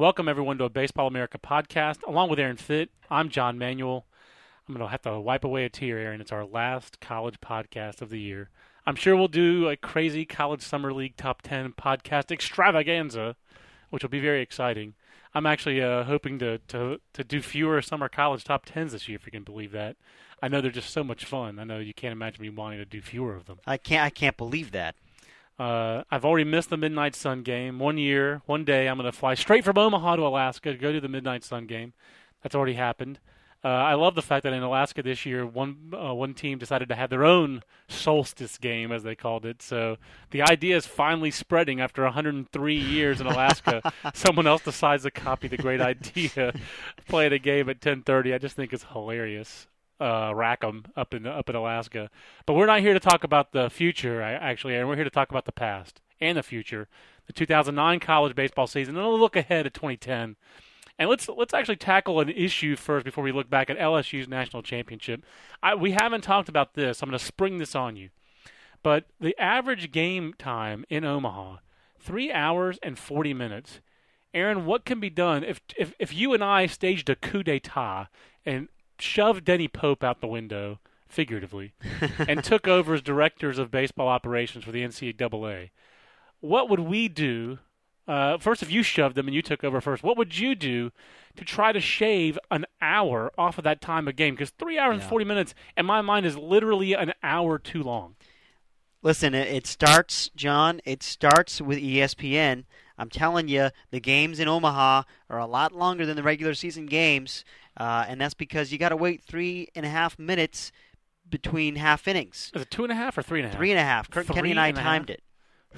Welcome everyone to a Baseball America podcast. Along with Aaron Fitt, I'm John Manuel. I'm going to have to wipe away a tear, Aaron. It's our last college podcast of the year. I'm sure we'll do a crazy college summer league top 10 podcast extravaganza, which will be very exciting. I'm actually uh, hoping to, to, to do fewer summer college top 10s this year, if you can believe that. I know they're just so much fun. I know you can't imagine me wanting to do fewer of them. I can't. I can't believe that. Uh, I've already missed the Midnight Sun game. One year, one day, I'm going to fly straight from Omaha to Alaska to go to the Midnight Sun game. That's already happened. Uh, I love the fact that in Alaska this year, one uh, one team decided to have their own solstice game, as they called it. So the idea is finally spreading after 103 years in Alaska. Someone else decides to copy the great idea, playing a game at 10:30. I just think it's hilarious. Uh, Rackham up in up in Alaska, but we're not here to talk about the future. Actually, and we're here to talk about the past and the future. The 2009 college baseball season, and a look ahead at 2010. And let's let's actually tackle an issue first before we look back at LSU's national championship. I, we haven't talked about this. I'm going to spring this on you. But the average game time in Omaha, three hours and 40 minutes. Aaron, what can be done if if, if you and I staged a coup d'état and shoved Denny Pope out the window, figuratively, and took over as directors of baseball operations for the NCAA? What would we do uh, first, if you shoved them and you took over first, what would you do to try to shave an hour off of that time of game? Because three hours yeah. and 40 minutes, in my mind, is literally an hour too long. Listen, it starts, John, it starts with ESPN. I'm telling you, the games in Omaha are a lot longer than the regular season games, uh, and that's because you got to wait three and a half minutes between half innings. Is it two and a half or three and a half? Three and a half. Kirk three Kenny and I timed it.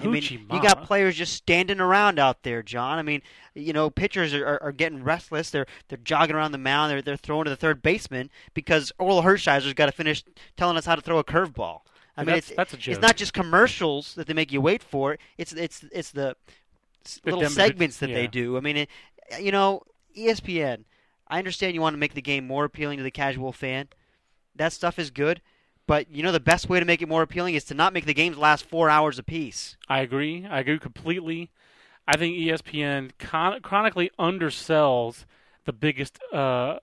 I mean, you got players just standing around out there, John. I mean, you know, pitchers are, are, are, getting restless. They're they're jogging around the mound. They're they're throwing to the third baseman because Orel Hershiser's got to finish telling us how to throw a curveball. I mean, that's, it's that's a joke. it's not just commercials that they make you wait for. It's it's it's the little segments that yeah. they do. I mean, it, you know, ESPN. I understand you want to make the game more appealing to the casual fan. That stuff is good. But you know the best way to make it more appealing is to not make the games last four hours apiece. I agree. I agree completely. I think ESPN con- chronically undersells the biggest uh,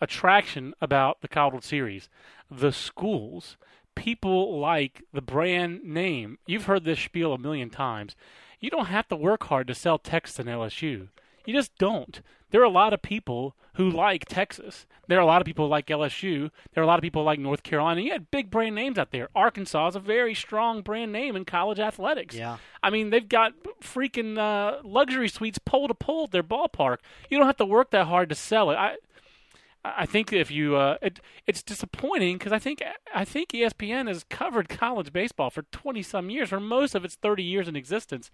attraction about the College Series: the schools. People like the brand name. You've heard this spiel a million times. You don't have to work hard to sell Texas and LSU. You just don't. There are a lot of people who like Texas. There are a lot of people who like LSU. There are a lot of people who like North Carolina. You had big brand names out there. Arkansas is a very strong brand name in college athletics. Yeah. I mean, they've got freaking uh, luxury suites pole to pole at their ballpark. You don't have to work that hard to sell it. I I think if you, uh, it, it's disappointing because I think I think ESPN has covered college baseball for twenty some years, for most of its thirty years in existence.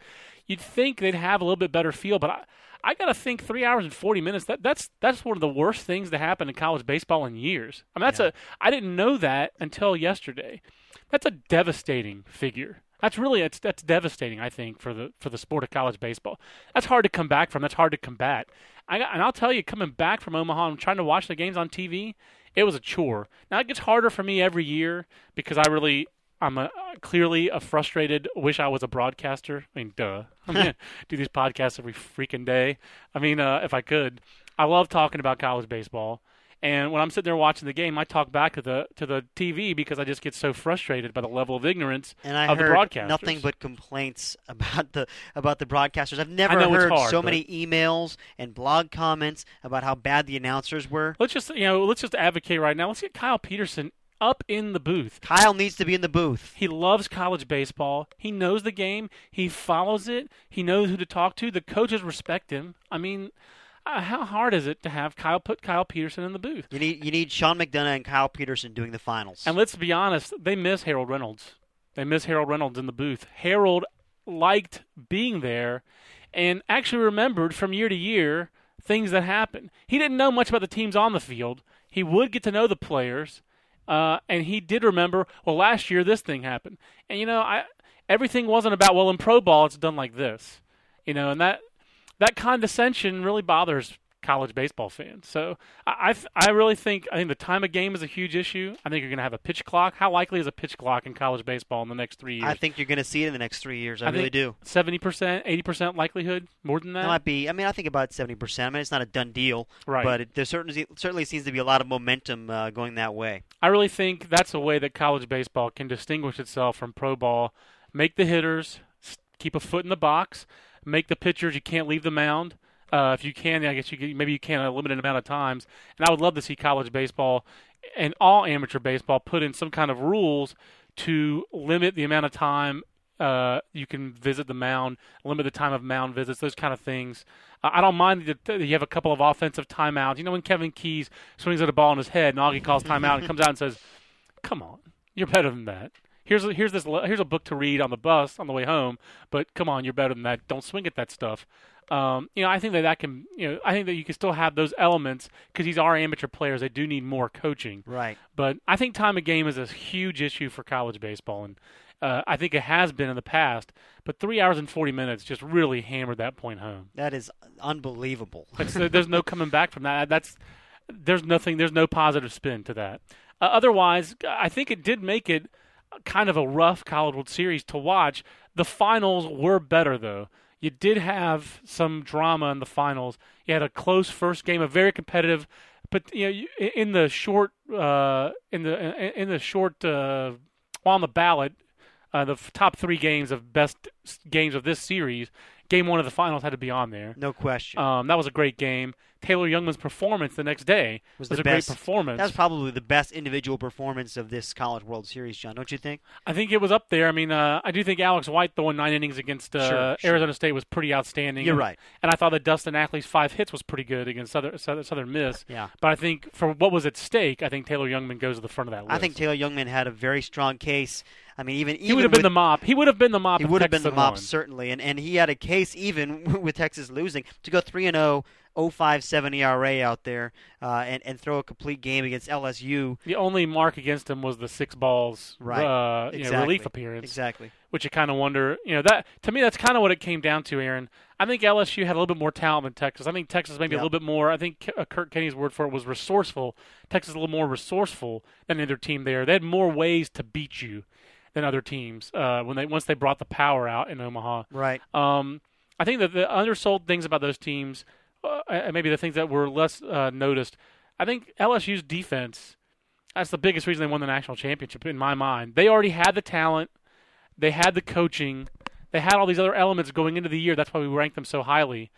You'd think they'd have a little bit better feel, but I, I got to think three hours and forty minutes. That that's that's one of the worst things to happen in college baseball in years. I mean, that's yeah. a I didn't know that until yesterday. That's a devastating figure. That's really it's that's devastating. I think for the for the sport of college baseball. That's hard to come back from. That's hard to combat. I got, and I'll tell you, coming back from Omaha and trying to watch the games on TV, it was a chore. Now it gets harder for me every year because I really I'm a, clearly a frustrated. Wish I was a broadcaster. I mean, duh. I'm gonna do these podcasts every freaking day. I mean, uh, if I could, I love talking about college baseball. And when I'm sitting there watching the game, I talk back to the to the TV because I just get so frustrated by the level of ignorance and I of heard the broadcasters. Nothing but complaints about the about the broadcasters. I've never heard hard, so many emails and blog comments about how bad the announcers were. Let's just you know, let's just advocate right now. Let's get Kyle Peterson up in the booth. Kyle needs to be in the booth. He loves college baseball. He knows the game. He follows it. He knows who to talk to. The coaches respect him. I mean, uh, how hard is it to have Kyle put Kyle Peterson in the booth? You need you need Sean McDonough and Kyle Peterson doing the finals. And let's be honest, they miss Harold Reynolds. They miss Harold Reynolds in the booth. Harold liked being there, and actually remembered from year to year things that happened. He didn't know much about the teams on the field. He would get to know the players, uh, and he did remember. Well, last year this thing happened, and you know, I everything wasn't about well in pro ball it's done like this, you know, and that that condescension really bothers college baseball fans. So I, I, I really think I think the time of game is a huge issue. I think you're going to have a pitch clock. How likely is a pitch clock in college baseball in the next three years? I think you're going to see it in the next three years. I, I really do. Seventy percent, eighty percent likelihood, more than that. That might be. I mean, I think about seventy percent. I mean, it's not a done deal, Right. But it, there certainly certainly seems to be a lot of momentum uh, going that way. I really think that's a way that college baseball can distinguish itself from pro ball. Make the hitters keep a foot in the box. Make the pitchers you can't leave the mound. Uh, if you can, I guess you can, maybe you can a limited amount of times. And I would love to see college baseball and all amateur baseball put in some kind of rules to limit the amount of time uh, you can visit the mound, limit the time of mound visits, those kind of things. Uh, I don't mind that you have a couple of offensive timeouts. You know, when Kevin Keyes swings at a ball in his head and Augie calls timeout and comes out and says, "Come on, you're better than that." Here's a, here's this here's a book to read on the bus on the way home, but come on, you're better than that. Don't swing at that stuff. Um, you know, I think that that can, you know, I think that you can still have those elements because these are amateur players. They do need more coaching. Right. But I think time of game is a huge issue for college baseball, and uh, I think it has been in the past. But three hours and forty minutes just really hammered that point home. That is unbelievable. There's no coming back from that. That's there's nothing. There's no positive spin to that. Uh, otherwise, I think it did make it kind of a rough College World Series to watch. The finals were better though. You did have some drama in the finals. You had a close first game, a very competitive, but you know, in the short, uh, in the in the short, uh, on the ballot, uh, the top three games of best games of this series. Game one of the finals had to be on there. No question. Um, that was a great game. Taylor Jungmann's performance the next day was was, a best great performance. That was probably the best individual performance of this College World Series, John. Don't you think? I think it was up there. I mean, uh, I do think Alex White throwing nine innings against uh, Sure, sure. Arizona State was pretty outstanding. You're And- right. And I thought that Dustin Ackley's five hits was pretty good against Southern Southern, Southern Miss. Yeah. But I think for what was at stake, I think Taylor Jungmann goes to the front of that list. I think Taylor Jungmann had a very strong case. I mean, even he would have been the mop. He would have been the mop. He would have been the mop won. certainly, and and he had a case even with Texas losing to go three and oh, 0.057 ERA out there, uh, and and throw a complete game against LSU. The only mark against him was the six balls Right. uh, you know, relief appearance. Exactly. which you kind of wonder, you know, that to me that's kind of what it came down to, Aaron. I think LSU had a little bit more talent than Texas. I think Texas maybe Yeah. a little bit more. I think uh, Kurt Kenny's word for it was resourceful. Texas a little more resourceful than the other team there. They had more ways to beat you than other teams uh, when they once they brought the power out in Omaha. Right. Um, I think that the undersold things about those teams, uh, and maybe the things that were less uh, noticed, I think LSU's defense. That's the biggest reason they won the national championship in my mind. They already had the talent, they had the coaching, they had all these other elements going into the year. That's why we ranked them so highly.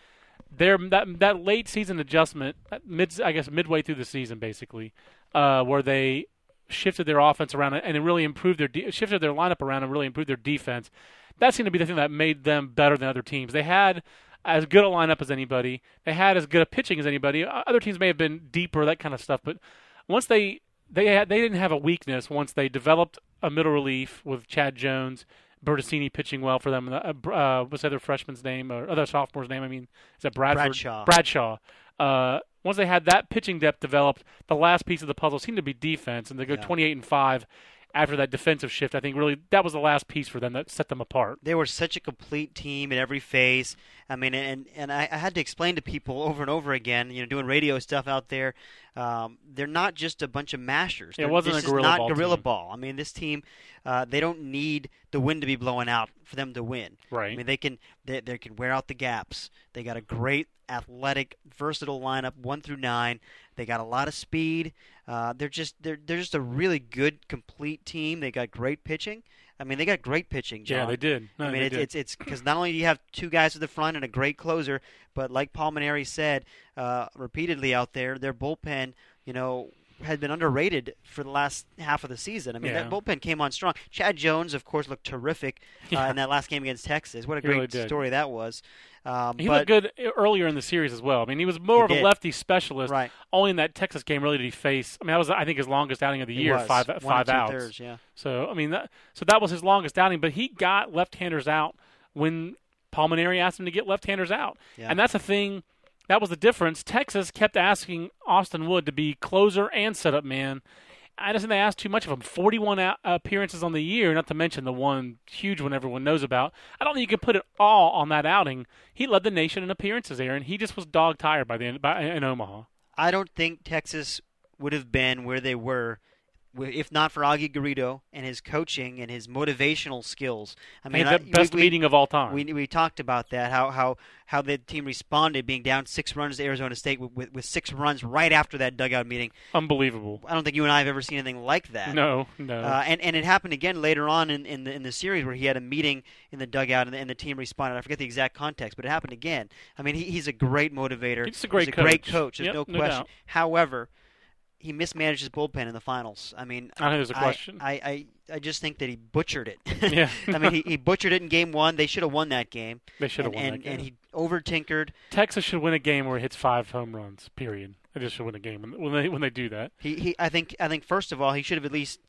Their that that late season adjustment, mid I guess midway through the season, basically, uh, where they shifted their offense around and it really improved their de- shifted their lineup around and really improved their defense. That seemed to be the thing that made them better than other teams. They had as good a lineup as anybody. They had as good a pitching as anybody. Other teams may have been deeper, that kind of stuff, but once they they had, they didn't have a weakness once they developed a middle relief with Chad Jones, Bertuccini pitching well for them. Uh, uh, what's the other freshman's name or other sophomore's name? I mean, is that Bradford? Bradshaw. Bradshaw. Uh, once they had that pitching depth developed, the last piece of the puzzle seemed to be defense, and they go Yeah. 28 and five after that defensive shift. I think really that was the last piece for them that set them apart. They were such a complete team in every phase. I mean, and and I, I had to explain to people over and over again. You know, doing radio stuff out there. Um, they're not just a bunch of mashers. It They're- wasn't this a gorilla is not ball gorilla team. ball. I mean, this team, uh, they don't need the wind to be blowing out for them to win. Right. I mean, they can they, they can wear out the gaps. They got a great athletic, versatile lineup, one through nine. They got a lot of speed. Uh, they're just they're they're just a really good, complete team. They got great pitching. I mean, they got great pitching. John. Yeah, they did. No, I mean, they it, did. it's it's because not only do you have two guys at the front and a great closer, but like Paul Mainieri said uh, repeatedly out there, their bullpen, you know, had been underrated for the last half of the season. I mean, Yeah. that bullpen came on strong. Chad Jones, of course, looked terrific uh, Yeah. in that last game against Texas. What a great really story that was. Um, He but looked good earlier in the series as well. I mean, he was more of a did. lefty specialist. Right. Only in that Texas game really did he face. I mean, that was I think his longest outing of the it year, was. five One five outs. two-thirds, yeah. So I mean, that, so that was his longest outing. But he got left-handers out when Paul Mainieri asked him to get left-handers out, Yeah. and that's a thing. That was the difference. Texas kept asking Austin Wood to be closer and setup man. I just think they asked too much of him. 41 appearances on the year, not to mention the one huge one everyone knows about. I don't think you can put it all on that outing. He led the nation in appearances, Aaron. He just was dog tired by the end by, in Omaha. I don't think Texas would have been where they were if not for Augie Garrido and his coaching and his motivational skills. I mean, the I, best we, meeting of all time. We, we talked about that how how how the team responded, being down six runs to Arizona State with, with, with six runs right after that dugout meeting. Unbelievable. I don't think you and I have ever seen anything like that. No, no. Uh, and and it happened again later on in, in the in the series where he had a meeting in the dugout and the, and the team responded. I forget the exact context, but it happened again. I mean, he, he's a great motivator. He's a great he's a coach. great coach. There's Yep, no no question. doubt. However he mismanaged his bullpen in the finals. I mean, I think there's a question. I, I, I just think that he butchered it. Yeah. I mean, he, he butchered it in game one. They should have won that game. They should have won and, that game. And he over tinkered. Texas should win a game where he hits five home runs. Period. They just should win a game when- when they when they do that. He, he I think I think first of all he should have at least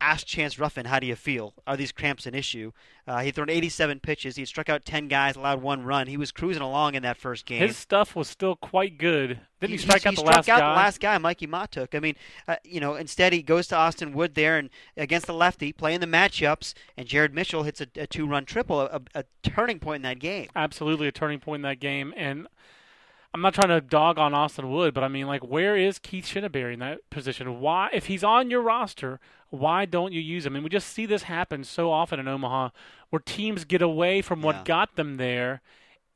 asked Chance Ruffin, "How do you feel? Are these cramps an issue?" Uh, he thrown 87 pitches. He struck out 10 guys, allowed one run. He was cruising along in that first game. His stuff was still quite good. Didn't he, he strike he out the struck last out guy? the last guy, Mikey Mahtook. I mean, uh, you know, instead he goes to Austin Wood there and against the lefty, playing the matchups, and Jared Mitchell hits a, a two-run triple, a, a turning point in that game. Absolutely a turning point in that game. And I'm not trying to dog on Austin Wood, but I mean, like, where is Keith Shinneberry in that position? Why, if he's on your roster, why don't you use them? And we just see this happen so often in Omaha, where teams get away from what Yeah. got them there,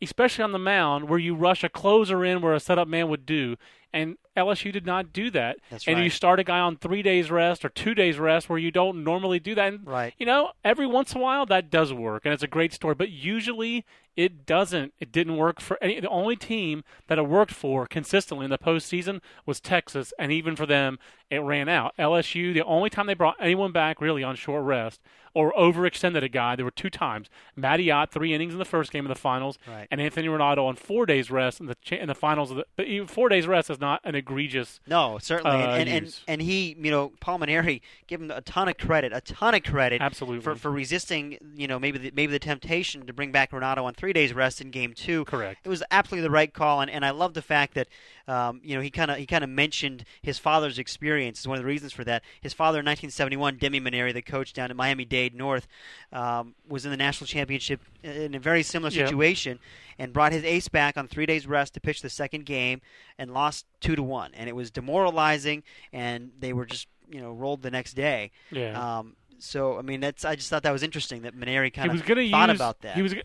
especially on the mound, where you rush a closer in where a setup man would do. And LSU did not do that. That's and you start a guy on three days rest or two days rest where you don't normally do that. And, Right. You know, every once in a while that does work, and it's a great story. But usually it doesn't. It didn't work for any. The only team that it worked for consistently in the postseason was Texas, and even for them, it ran out. LSU, the only time they brought anyone back really on short rest or overextended a guy, there were two times. Matty Ott, three innings in the first game of the finals, Right. and Anthony Ranaudo on four days rest in the cha- in the finals. Of the, but even four days rest is not an egregious. No, certainly, Uh, and, and use. and he, you know, Paul Mainieri, give him a ton of credit, a ton of credit, Absolutely. for for resisting, you know, maybe the, maybe the temptation to bring back Ranaudo on three days rest in game two. Correct. It was absolutely the right call, and, and I love the fact that, um, you know, he kind of he kind of mentioned his father's experience is one of the reasons for that. His father in 1971, Demie Mainieri, the coach down at Miami Dade North, um, was in the national championship in a very similar situation, and brought his ace back on three days rest to pitch the second game, and lost two to one, and it was demoralizing, and they were just you know rolled the next day. Yeah. Um, so I mean, that's I just thought that was interesting that Mainieri kind of thought use. about that. He was uh,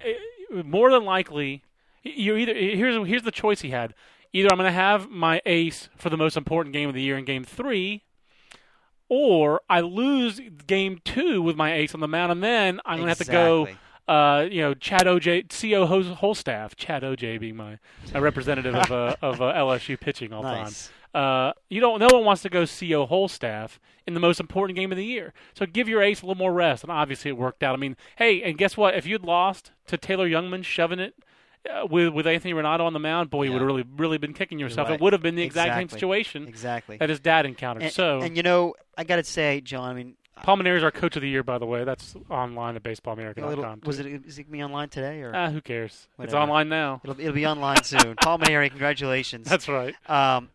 more than likely. You either here's here's the choice he had. Either I'm going to have my ace for the most important game of the year in Game Three, or I lose Game Two with my ace on the mound, and then I'm going to have to go. Uh, you know, Chad OJ, CO whole, whole staff, Chad OJ being my representative of uh, of uh, LSU pitching all Nice. time. Uh, you don't. No one wants to go CO whole staff in the most important game of the year. So give your ace a little more rest, and obviously it worked out. I mean, hey, and guess what? If you'd lost to Taylor Jungmann shoving it uh, with with Anthony Ranaudo on the mound, boy, you would have really really been kicking yourself. right. It would have been the exact same situation Exactly. that his dad encountered. And, so and you know, I got to say, John. I mean, Paul Mainieri is our coach of the year, by the way. That's online at baseballamerica.com. was it is it be online today or Ah, who cares? It's online now. it'll it'll be online soon? Paul Mainieri, congratulations. That's right. Um,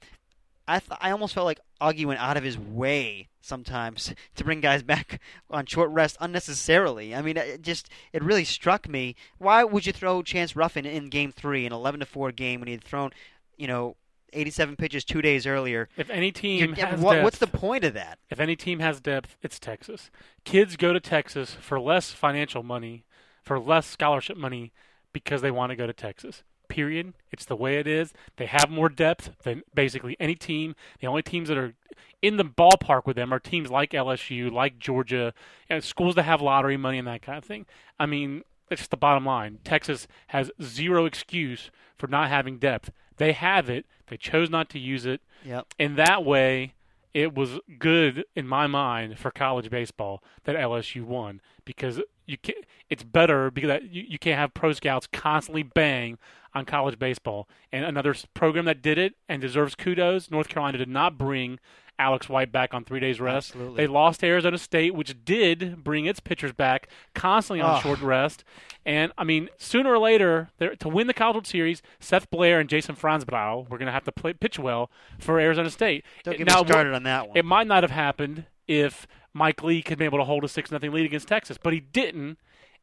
I th- I almost felt like Augie went out of his way sometimes to bring guys back on short rest unnecessarily. I mean, it just it really struck me. Why would you throw Chance Ruffin in Game Three, an eleven to four game, when he had thrown, you know, eighty seven pitches two days earlier? If any team has what, depth, what's the point of that? if any team has depth, it's Texas. Kids go to Texas for less financial money, for less scholarship money, because they want to go to Texas. Period. It's the way it is. They have more depth than basically any team. The only teams that are in the ballpark with them are teams like LSU, like Georgia, and schools that have lottery money and that kind of thing. I mean, that's just the bottom line. Texas has zero excuse for not having depth. They have it. They chose not to use it Yep. in that way, it was good in my mind for college baseball that LSU won because you can it's better because you, you can't have pro scouts constantly bang on college baseball. And another program that did it and deserves kudos, North Carolina did not bring Alex White back on three days rest. Absolutely. They lost to Arizona State, which did bring its pitchers back constantly on Ugh. short rest. And I mean, sooner or later, to win the College World Series, Seth Blair and Jason Franzblau were going to have to play, pitch well for Arizona State. Don't get now, started on that one. it might not have happened if Mike Leake had been able to hold a six nothing lead against Texas, but he didn't.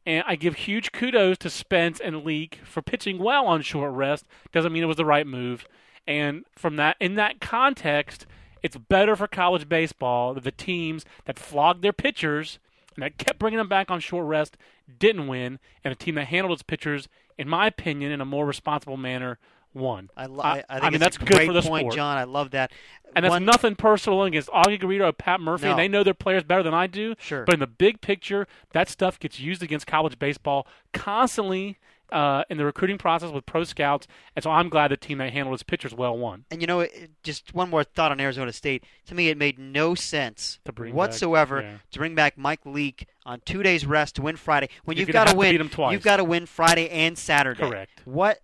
And I give huge kudos to Spence and Leake for pitching well on short rest. Doesn't mean it was the right move. And from that, in that context, it's better for college baseball that the teams that flogged their pitchers and that kept bringing them back on short rest didn't win, and a team that handled its pitchers, in my opinion, in a more responsible manner, won. I, lo- I- I, I mean, it's that's a good for the point, sport. John. I love that. And that's One- nothing personal against Augie Garrido or Pat Murphy, No. and they know their players better than I do. Sure. But in the big picture, that stuff gets used against college baseball constantly uh, in the recruiting process with pro scouts. And so I'm glad the team that handled its pitchers well won. And you know, it, just one more thought on Arizona State. To me, it made no sense To bring back- whatsoever yeah. to bring back Mike Leake on two days rest to win Friday when You're you've got to win. twice. You've got to win Friday and Saturday. Correct. What?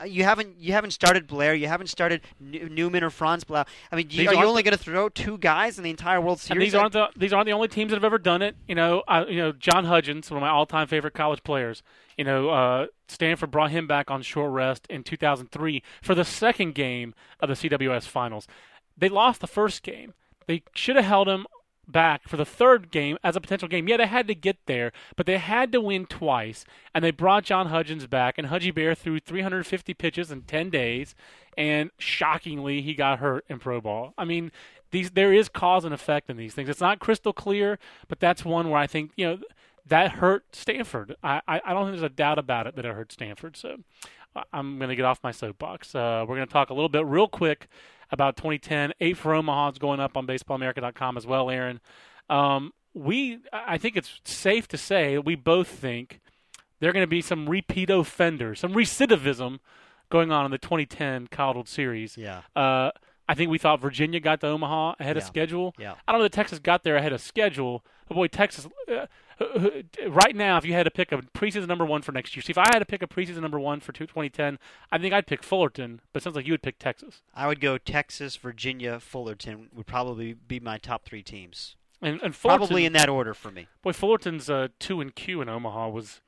Uh, You haven't you haven't started Blair. You haven't started Newman or Franzblau. I mean, you, are you only going to throw two guys in the entire World Series? And these aren't the these aren't the only teams that have ever done it. You know, I, you know John Hudgens, one of my all-time favorite college players. You know, uh, Stanford brought him back on short rest in 2003 for the second game of the CWS Finals. They lost the first game. They should have held him back for the third game as a potential game. Yeah, they had to get there, but they had to win twice, and they brought John Hudgens back, and Hudgy Bear threw 350 pitches in 10 days, and shockingly, he got hurt in pro ball. I mean, these there is cause and effect in these things. It's not crystal clear, but that's one where I think you know that hurt Stanford. I I, I don't think there's a doubt about it that it hurt Stanford. So I- I'm going to get off my soapbox. Uh, we're going to talk a little bit real quick about 2010. Eight for Omaha is going up on BaseballAmerica.com as well, Aaron. Um, we I think it's safe to say that we both think there are going to be some repeat offenders, some recidivism going on in the 2010 College World Series. Yeah. Uh, I think we thought Virginia got to Omaha ahead of schedule. Yeah. I don't know that Texas got there ahead of schedule, but boy, Texas. Uh, right now, if you had to pick a preseason number one for next year, see if I had to pick a preseason number one for two- 2010, I think I'd pick Fullerton. But it sounds like you would pick Texas. I would go Texas, Virginia, Fullerton would probably be my top three teams. And, and Probably in that order for me. Boy, Fullerton's uh, two and Q in Omaha was.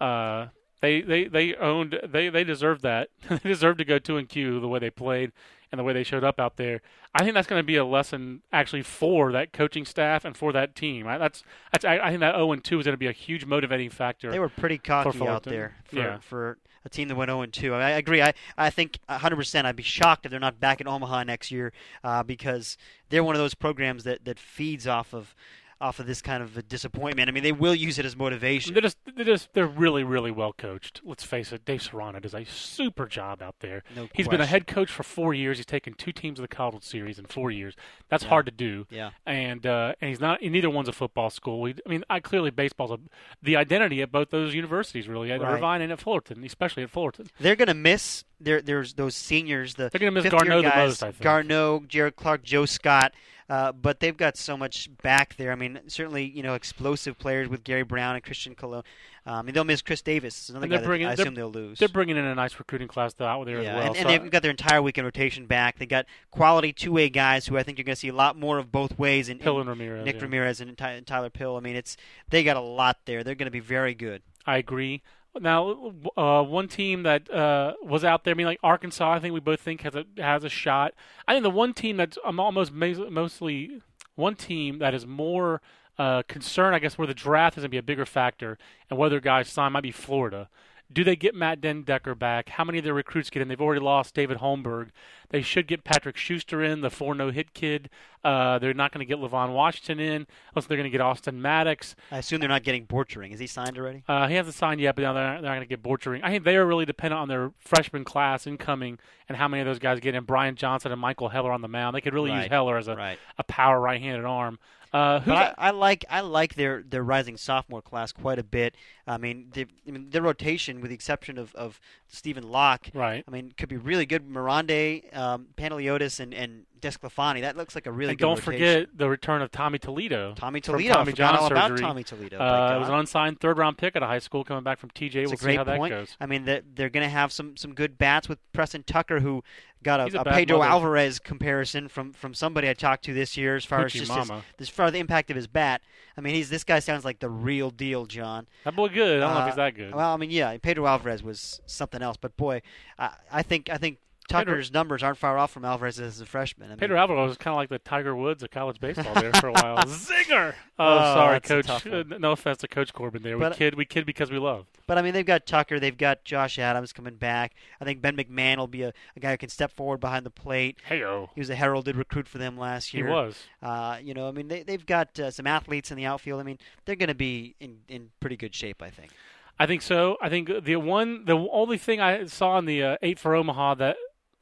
Uh, they, they they owned they they deserved that. they deserved to go two and Q the way they played and the way they showed up out there. I think that's going to be a lesson actually for that coaching staff and for that team. I, that's that's I, I think that zero and two is going to be a huge motivating factor. They were pretty cocky out there for, Yeah. for a team that went 0 2. I, I agree. I, I think 100%. I'd be shocked if they're not back in Omaha next year uh, because they're one of those programs that, that feeds off of off of this kind of a disappointment. I mean, they will use it as motivation. They're just, they're just, they're really, really well coached. Let's face it, Dave Serrano does a super job out there. No He's been a head coach for four years. He's taken two teams of the College Series in four years. That's hard to do. Yeah. And uh, and he's not. And neither one's a football school. He, I mean, I clearly baseball's a, the identity at both those universities, really, at Right. Irvine and at Fullerton, especially at Fullerton. They're going to miss their there's those seniors. The They're gonna miss Garneau the guys, most, I think. Garneau, Jared Clark, Joe Scott. Uh, but they've got so much back there. I mean, certainly you know explosive players with Gary Brown and Christian Colon. Um, I mean, they'll miss Chris Davis. Another guy bringing- that I assume they'll lose. They're bringing in a nice recruiting class out there yeah, as well. and, and So they've got their entire weekend rotation back. They got quality two-way guys who I think you're going to see a lot more of both ways. In, Pill and Ramirez. Nick yeah. Ramirez and Ty- Tyler Pill. I mean, it's they got a lot there. They're going to be very good. I agree. Now, uh, one team that uh, was out there, I mean, like Arkansas, I think we both think has a has a shot. I think the one team that's I'm almost mostly one team that is more uh, concerned, I guess, where the draft is going to be a bigger factor and whether guys sign might be Florida. Do they get Matt den Dekker back? How many of their recruits get in? They've already lost David Holmberg. They should get Patrick Schuster in, the four no hit kid. Uh, they're not going to get Levon Washington in, unless they're going to get Austin Maddox. I assume they're not getting Borchering. Is he signed already? Uh, he hasn't signed yet, but now they're, they're not going to get Borchering. I think they are really dependent on their freshman class incoming and how many of those guys get in. Brian Johnson and Michael Heller on the mound. They could really use Heller as a, right. a power right-handed arm. Uh, But I, I like I like their, their rising sophomore class quite a bit. I mean, the, I mean, their rotation, with the exception of, of Stephen Locke, right? I mean, could be really good. Maronde, um, and and Desclafani. That looks like a really and good don't rotation. forget the return of Tommy Toledo. Tommy Toledo. Tommy John all about surgery. Tommy Toledo. Uh, it was an unsigned third round pick at a high school coming back from TJ. It's we'll see how that point. goes. I mean, they're, they're going to have some, some good bats with Preston Tucker, who got a a, a Pedro mother. Alvarez comparison from, from somebody I talked to this year as far as just his, as far as the impact of his bat. I mean, he's this guy sounds like the real deal, John. That boy good. I don't know if he's Uh, that good. Well, I mean, yeah, Pedro Alvarez was something else, but boy, I, I think I think Pedro- Tucker's numbers aren't far off from Alvarez as a freshman. I mean, Pedro Alvarez was kind of like the Tiger Woods of college baseball there for a while. Zinger! Oh, Oh, sorry, Coach. Uh, No offense to Coach Corbin there. But- we kid, we kid because we love. But I mean, they've got Tucker, they've got Josh Adams coming back. I think Ben McMahon will be a, a guy who can step forward behind the plate. Heyo. He was a heralded recruit for them last year. He was. Uh, you know, I mean, they, they've got uh, some athletes in the outfield. I mean, they're going to be in, in pretty good shape, I think. I think so. I think the one, the only thing I saw in the uh, eight for Omaha that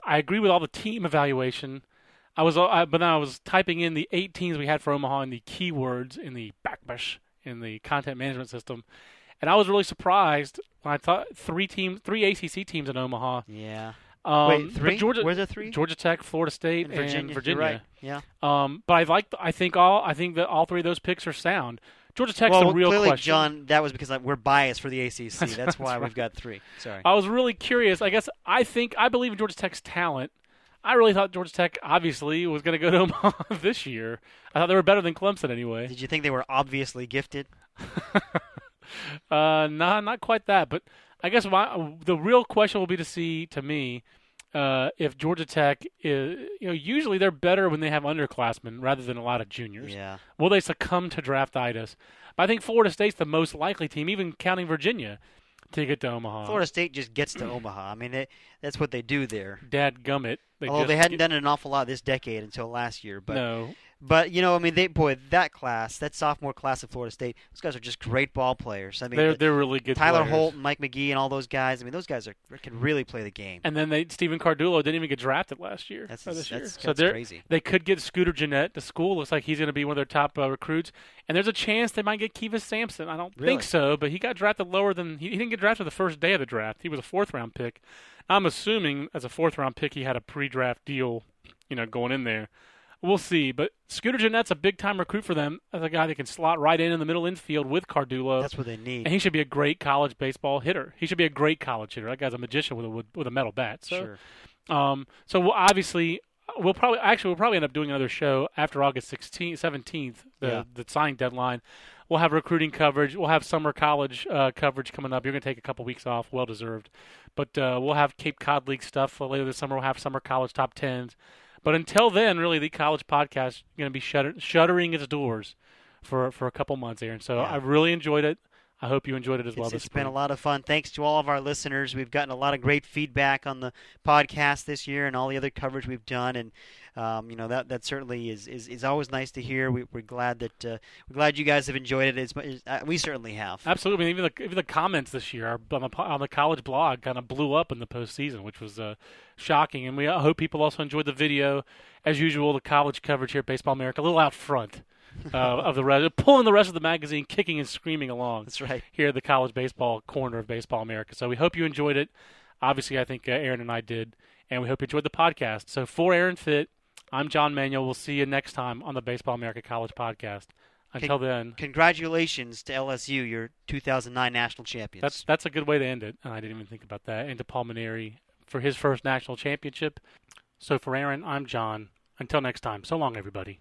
I agree with all the team evaluation. I was, uh, I, but then I was typing in the eight teams we had for Omaha and the keywords in the backbash in the content management system, and I was really surprised when I thought three teams, three ACC teams in Omaha. Yeah. Um, Wait, three? Georgia, Where's the three? Georgia Tech, Florida State, And Virginia. and You're Virginia. right. Yeah. Um, but I like. I think all. I think that all three of those picks are sound. Georgia Tech's well, the real clearly, question. John, that was because we're biased for the ACC. That's, That's why right. we've got three. Sorry. I was really curious. I guess I think I believe in Georgia Tech's talent. I really thought Georgia Tech obviously was going to go to Omaha this year. I thought they were better than Clemson anyway. Did you think they were obviously gifted? Uh, nah, not quite that. But I guess my, the real question will be to see to me uh, if Georgia Tech is. You know, usually they're better when they have underclassmen rather than a lot of juniors. Yeah. Will they succumb to draftitis? But I think Florida State's the most likely team, even counting Virginia, to get to Omaha. Florida State just gets to Omaha. I mean, that's what they do there. Dad gummit. They Although they hadn't get- done it an awful lot this decade until last year, but no. But you know, I mean, they boy that class, that sophomore class of Florida State, those guys are just great ball players. I mean, They're the- they're really good. Tyler players. Holt and Mike McGee and all those guys. I mean, those guys are can really play the game. And then they Stephen Cardullo didn't even get drafted last year. That's this year. that's, so that's crazy. they could get Scooter Gennett to school. Looks like he's going to be one of their top uh, recruits. And there's a chance they might get Keyvius Sampson. I don't Really? think so, but he got drafted lower than he, he didn't get drafted the first day of the draft. He was a fourth round pick. I'm assuming as a fourth round pick he had a pre-draft deal, you know, going in there. We'll see, but Scooter Gennett's a big time recruit for them as a guy that can slot right in in the middle infield with Cardullo. That's what they need. and he should be a great college baseball hitter. He should be a great college hitter. That guy's a magician with a with, with a metal bat. So sure. um, so we'll obviously, we'll probably actually we'll probably end up doing another show after August 16th, 17th, the Yeah. the signing deadline. We'll have recruiting coverage. We'll have summer college uh, coverage coming up. You're going to take a couple weeks off, well deserved. But uh, we'll have Cape Cod League stuff later this summer. We'll have summer college top tens. But until then, really, the college podcast is going to be shutter- shuttering its doors for for a couple months, Aaron. So Yeah. I've really enjoyed it. I hope you enjoyed it as well. It's, it's been a lot of fun. Thanks to all of our listeners. We've gotten a lot of great feedback on the podcast this year and all the other coverage we've done, and um, you know that that certainly is, is, is always nice to hear. We, we're glad that uh, we're glad you guys have enjoyed it as. As, uh, we certainly have. Absolutely. I mean, even the even the comments this year on the on the college blog kind of blew up in the postseason, which was uh, shocking. And we hope people also enjoyed the video, as usual. The college coverage here at Baseball America, a little out front uh, of the rest, pulling the rest of the magazine, kicking and screaming along That's right. here at the college baseball corner of Baseball America. So we hope you enjoyed it. Obviously, I think uh, Aaron and I did, and we hope you enjoyed the podcast. So for Aaron Fitt, I'm John Manuel. We'll see you next time on the Baseball America College Podcast. Until then, Congratulations to LSU, your 2009 national champions. That's that's a good way to end it. And I didn't even think about that. And to Paul Mainieri for his first national championship. So for Aaron, I'm John. Until next time. So long, everybody.